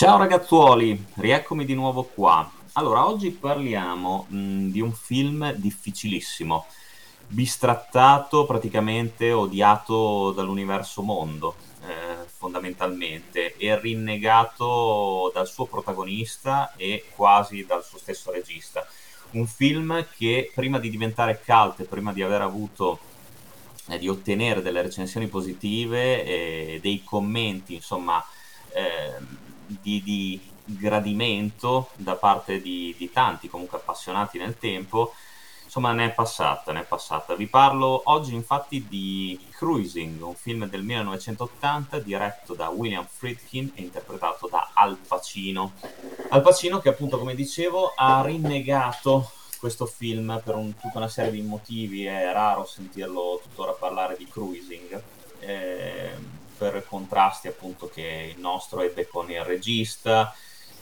Ciao ragazzuoli, rieccomi di nuovo qua. Allora, oggi parliamo mh, di un film difficilissimo, bistrattato, praticamente odiato dall'universo mondo, eh, fondamentalmente, e rinnegato dal suo protagonista e quasi dal suo stesso regista. Un film che prima di diventare cult, prima di aver avuto eh, di ottenere delle recensioni positive e dei commenti, insomma, eh, di, di gradimento da parte di, di, tanti comunque appassionati nel tempo insomma ne è passata ne è passata. Vi parlo oggi infatti di Cruising un film del 1980 diretto da William Friedkin e interpretato da Al Pacino. Al Pacino che appunto come dicevo ha rinnegato questo film per un, tutta una serie di motivi. È raro sentirlo tuttora parlare di Cruising per contrasti appunto che il nostro ebbe con il regista,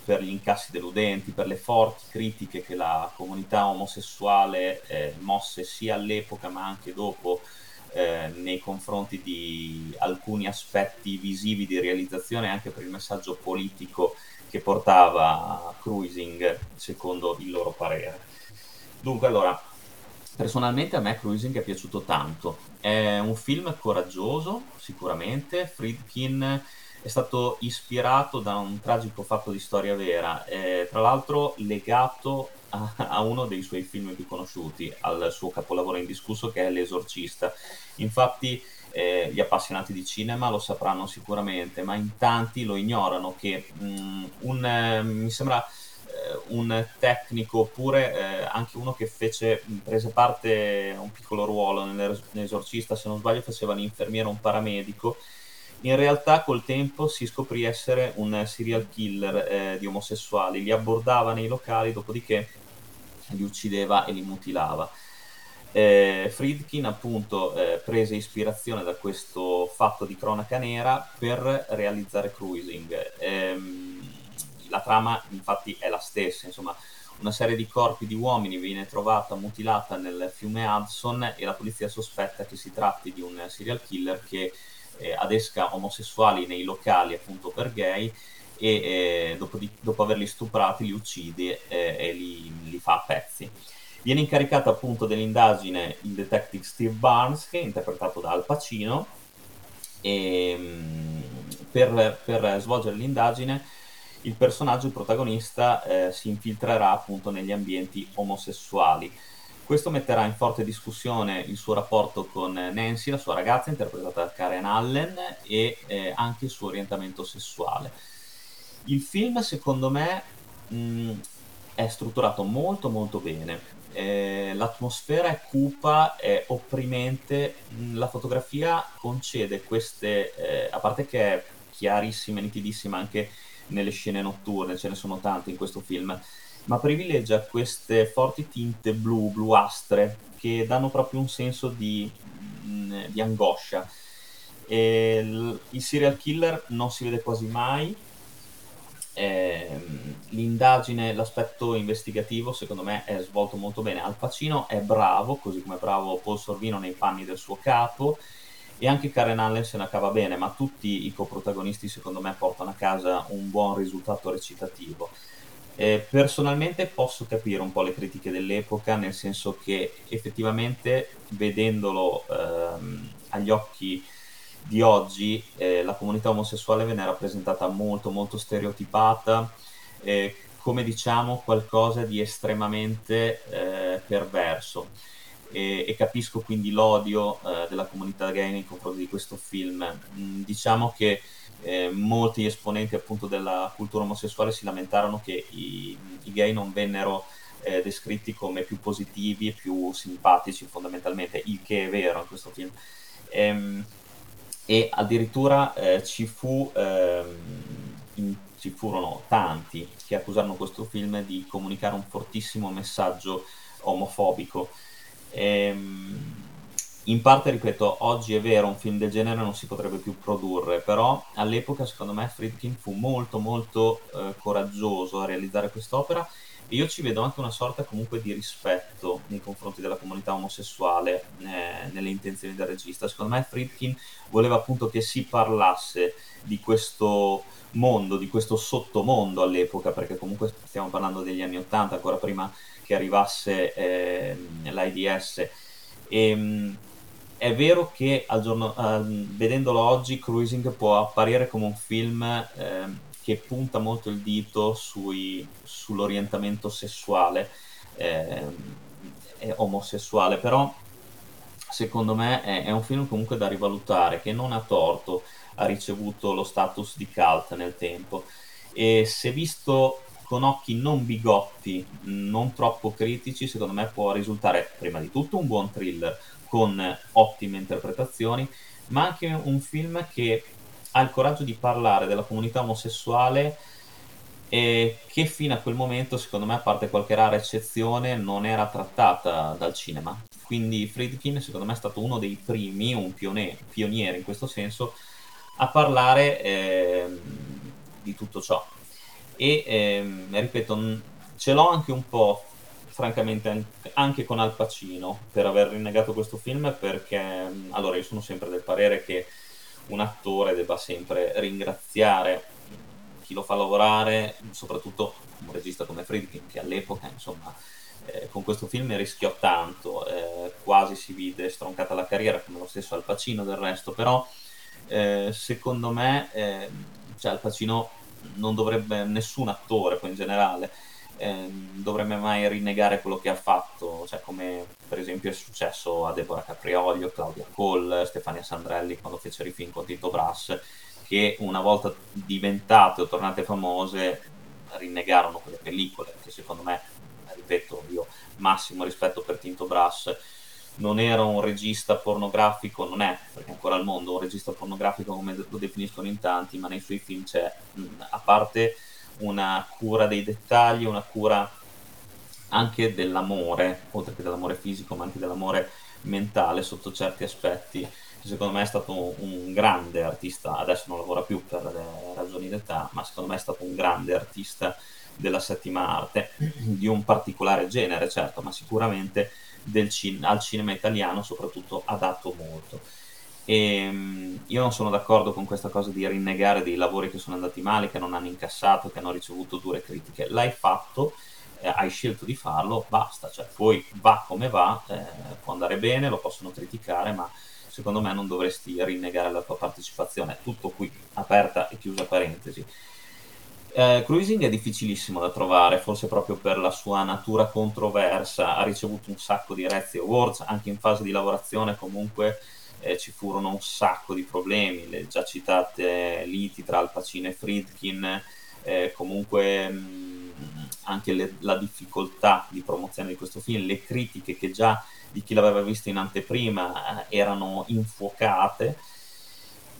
per gli incassi deludenti, per le forti critiche che la comunità omosessuale eh, mosse sia all'epoca ma anche dopo eh, nei confronti di alcuni aspetti visivi di realizzazione, anche per il messaggio politico che portava Cruising secondo il loro parere. Dunque, allora, Personalmente a me Cruising è piaciuto tanto. È un film coraggioso, sicuramente. Friedkin è stato ispirato da un tragico fatto di storia vera, eh, tra l'altro legato a, a, uno dei suoi film più conosciuti, al suo capolavoro indiscusso che è L'Esorcista. Infatti eh, gli appassionati di cinema lo sapranno sicuramente, ma in tanti lo ignorano che mh, mm, un, eh, mi sembra un tecnico oppure eh, anche uno che fece, prese parte a un piccolo ruolo nell'esorcista, se non sbaglio faceva l'infermiere, un paramedico, in realtà col tempo si scoprì essere un serial killer eh, di omosessuali, li abbordava nei locali, dopodiché li uccideva e li mutilava. Eh, Friedkin appunto eh, prese ispirazione da questo fatto di cronaca nera per realizzare Cruising. Eh, la trama infatti è la stessa, insomma una serie di corpi di uomini viene trovata mutilata nel fiume Hudson e la polizia sospetta che si tratti di un serial killer che eh, adesca omosessuali nei locali appunto per gay e eh, dopo, di, dopo, averli stuprati li uccide eh, e li, li, fa a pezzi. Viene incaricato appunto dell'indagine il detective Steve Barnes che è interpretato da Al Pacino e, ehm, per, per svolgere l'indagine il personaggio, il protagonista, eh, si infiltrerà appunto negli ambienti omosessuali. Questo metterà in forte discussione il suo rapporto con Nancy, la sua ragazza, interpretata da Karen Allen, e eh, anche il suo orientamento sessuale. Il film, secondo me, mh, è strutturato molto molto bene. Eh, l'atmosfera è cupa, è opprimente, la fotografia concede queste, eh, a parte che è chiarissima e nitidissima anche nelle scene notturne, ce ne sono tante in questo film, ma privilegia queste forti tinte blu, bluastre, che danno proprio un senso di, mm, di angoscia. E il serial killer non si vede quasi mai, eh, l'indagine, l'aspetto investigativo secondo me è svolto molto bene. Al Pacino è bravo, così come è bravo Paul Sorvino nei panni del suo capo e anche Karen Allen se ne cava bene, ma tutti i coprotagonisti secondo me portano a casa un buon risultato recitativo. Eh, personalmente posso capire un po' le critiche dell'epoca, nel senso che effettivamente vedendolo ehm, agli occhi di oggi eh, la comunità omosessuale viene rappresentata molto molto stereotipata, eh, come diciamo qualcosa di estremamente eh, perverso e, e capisco quindi l'odio eh, della comunità gay nei confronti di questo film. Mm, diciamo che eh, molti esponenti appunto della cultura omosessuale si lamentarono che i, i gay non vennero eh, descritti come più positivi e più simpatici fondamentalmente, il che è vero in questo film. Ehm, e addirittura eh, ci fu ehm, in, ci furono tanti che accusarono questo film di comunicare un fortissimo messaggio omofobico Ehm, in parte, ripeto, oggi è vero, un film del genere non si potrebbe più produrre, però all'epoca secondo me Friedkin fu molto molto eh, coraggioso a realizzare quest'opera e io ci vedo anche una sorta comunque di rispetto nei confronti della comunità omosessuale eh, nelle intenzioni del regista. Secondo me Friedkin voleva appunto che si parlasse di questo mondo, di questo sottomondo all'epoca, perché comunque stiamo parlando degli anni Ottanta, ancora prima che arrivasse eh, l'AIDS. E, ehm, è vero che giorno, uh, vedendolo oggi, Cruising può apparire come un film eh, che punta molto il dito sui, sull'orientamento sessuale, eh, omosessuale, però secondo me è, è, un film comunque da rivalutare, che non ha torto, ha ricevuto lo status di cult nel tempo. E se visto con occhi non bigotti, non troppo critici, secondo me può risultare prima di tutto un buon thriller con ottime interpretazioni, ma anche un film che ha il coraggio di parlare della comunità omosessuale e che fino a quel momento, secondo me, a parte qualche rara eccezione, non era trattata dal cinema. Quindi Friedkin, secondo me, è stato uno dei primi, un pioniere, pioniere in questo senso, a parlare eh, di tutto ciò. E, eh, ripeto, ce l'ho anche un po' francamente anche con Al Pacino per aver rinnegato questo film perché allora io sono sempre del parere che un attore debba sempre ringraziare chi lo fa lavorare, soprattutto un regista come Friedkin che all'epoca insomma eh, con questo film rischiò tanto, eh, quasi si vide stroncata la carriera come lo stesso Al Pacino del resto, però eh, secondo me eh, cioè Al Pacino non dovrebbe nessun attore poi in generale eh, dovrebbe mai rinnegare quello che ha fatto, cioè come per esempio è successo a Deborah Capriolio, Claudia Cole, Stefania Sandrelli quando fecero i film con Tito Brass, che una volta diventate o tornate famose rinnegarono quelle pellicole, che secondo me, ripeto, io massimo rispetto per Tinto Brass, non era un regista pornografico, non è, perché ancora al mondo un regista pornografico come lo definiscono in tanti, ma nei suoi film c'è, a parte una cura dei dettagli, una cura anche dell'amore, oltre che dell'amore fisico, ma anche dell'amore mentale sotto certi aspetti. Secondo me è stato un grande artista, adesso non lavora più per le ragioni d'età, ma secondo me è stato un grande artista della settima arte, di un particolare genere, certo, ma sicuramente cin- al cinema italiano soprattutto ha dato molto. E, ehm, io non sono d'accordo con questa cosa di rinnegare dei lavori che sono andati male, che non hanno incassato, che hanno ricevuto dure critiche. L'hai fatto, eh, hai scelto di farlo, basta, cioè poi va come va, eh, può andare bene, lo possono criticare, ma secondo me non dovresti rinnegare la tua partecipazione. Tutto qui, aperta e chiusa parentesi. Eh, Cruising è difficilissimo da trovare, forse proprio per la sua natura controversa, ha ricevuto un sacco di Razzie Awards, anche in fase di lavorazione comunque eh, ci furono un sacco di problemi, le già citate liti tra Al Pacino e Friedkin, eh, comunque mh, anche le, la difficoltà di promozione di questo film, le critiche che già di chi l'aveva visto in anteprima eh, erano infuocate.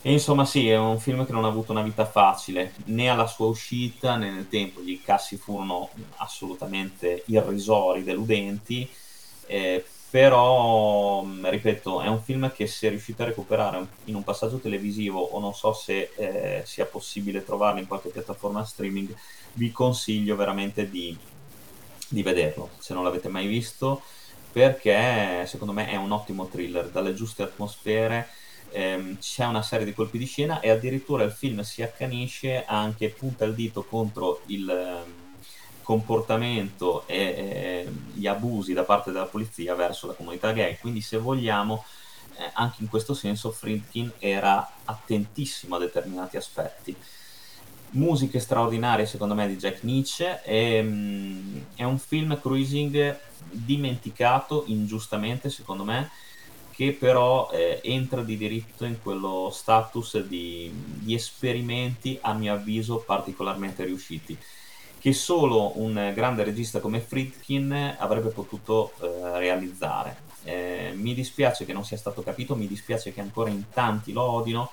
E insomma sì, è un film che non ha avuto una vita facile, né alla sua uscita né nel tempo, gli cassi furono assolutamente irrisori, deludenti, eh, però mm, ripeto è un film che se riuscite a recuperare in un passaggio televisivo o non so se eh, sia possibile trovarlo in qualche piattaforma streaming vi consiglio veramente di, di vederlo se non l'avete mai visto perché secondo me è un ottimo thriller. Dalle giuste atmosfere ehm, c'è una serie di colpi di scena e addirittura il film si accanisce anche punta il dito contro il ehm, comportamento e, e, gli abusi da parte della polizia verso la comunità gay. Quindi, se vogliamo, eh, anche in questo senso, Friedkin era attentissimo a determinati aspetti. Musiche straordinarie, secondo me, di Jack Nietzsche. E, um, è un film cruising dimenticato ingiustamente, secondo me, che però eh, entra di diritto in quello status di, di esperimenti, a mio avviso, particolarmente riusciti che solo un grande regista come Friedkin avrebbe potuto eh, realizzare. Eh, mi dispiace che non sia stato capito, mi dispiace che ancora in tanti lo odino,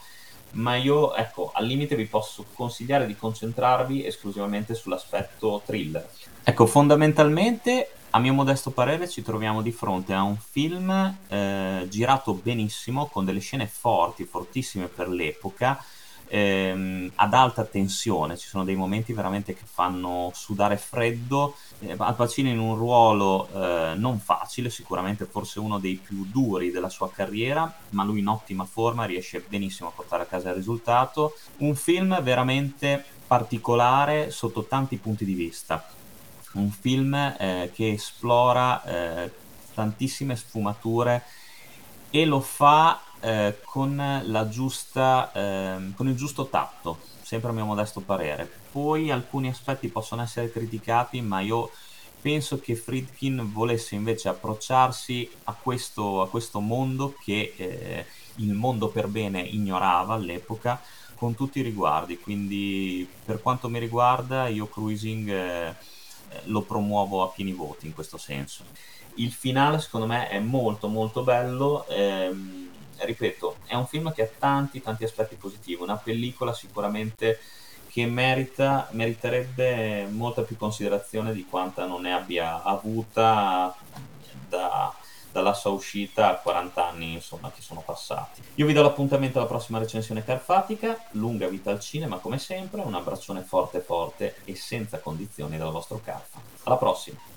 ma io, ecco, al limite vi posso consigliare di concentrarvi esclusivamente sull'aspetto thriller. Ecco, fondamentalmente a mio modesto parere ci troviamo di fronte a un film eh, girato benissimo, con delle scene forti, fortissime per l'epoca, ehm, ad alta tensione, ci sono dei momenti veramente che fanno sudare freddo, eh, Al Pacino in un ruolo eh, non facile, sicuramente forse uno dei più duri della sua carriera, ma lui in ottima forma riesce benissimo a portare a casa il risultato, un film veramente particolare sotto tanti punti di vista. Un film eh, che esplora eh, tantissime sfumature e lo fa eh, con, giusta, ehm, con il giusto tatto, sempre a mio modesto parere. Poi alcuni aspetti possono essere criticati, ma io penso che Friedkin volesse invece approcciarsi a questo, a questo mondo che eh, il mondo per bene ignorava all'epoca con tutti i riguardi. Quindi, per quanto mi riguarda, io Cruising eh, eh, lo promuovo a pieni voti in questo senso. Il finale secondo me è molto molto bello, ehm, ripeto, è un film che ha tanti tanti aspetti positivi, una pellicola sicuramente che merita, meriterebbe molta più considerazione di quanta non ne abbia avuta da, dalla sua uscita a 40 anni insomma che sono passati. Io vi do l'appuntamento alla prossima recensione carfatica, lunga vita al cinema come sempre, un abbraccione forte forte e senza condizioni dal vostro Carfa. Alla prossima!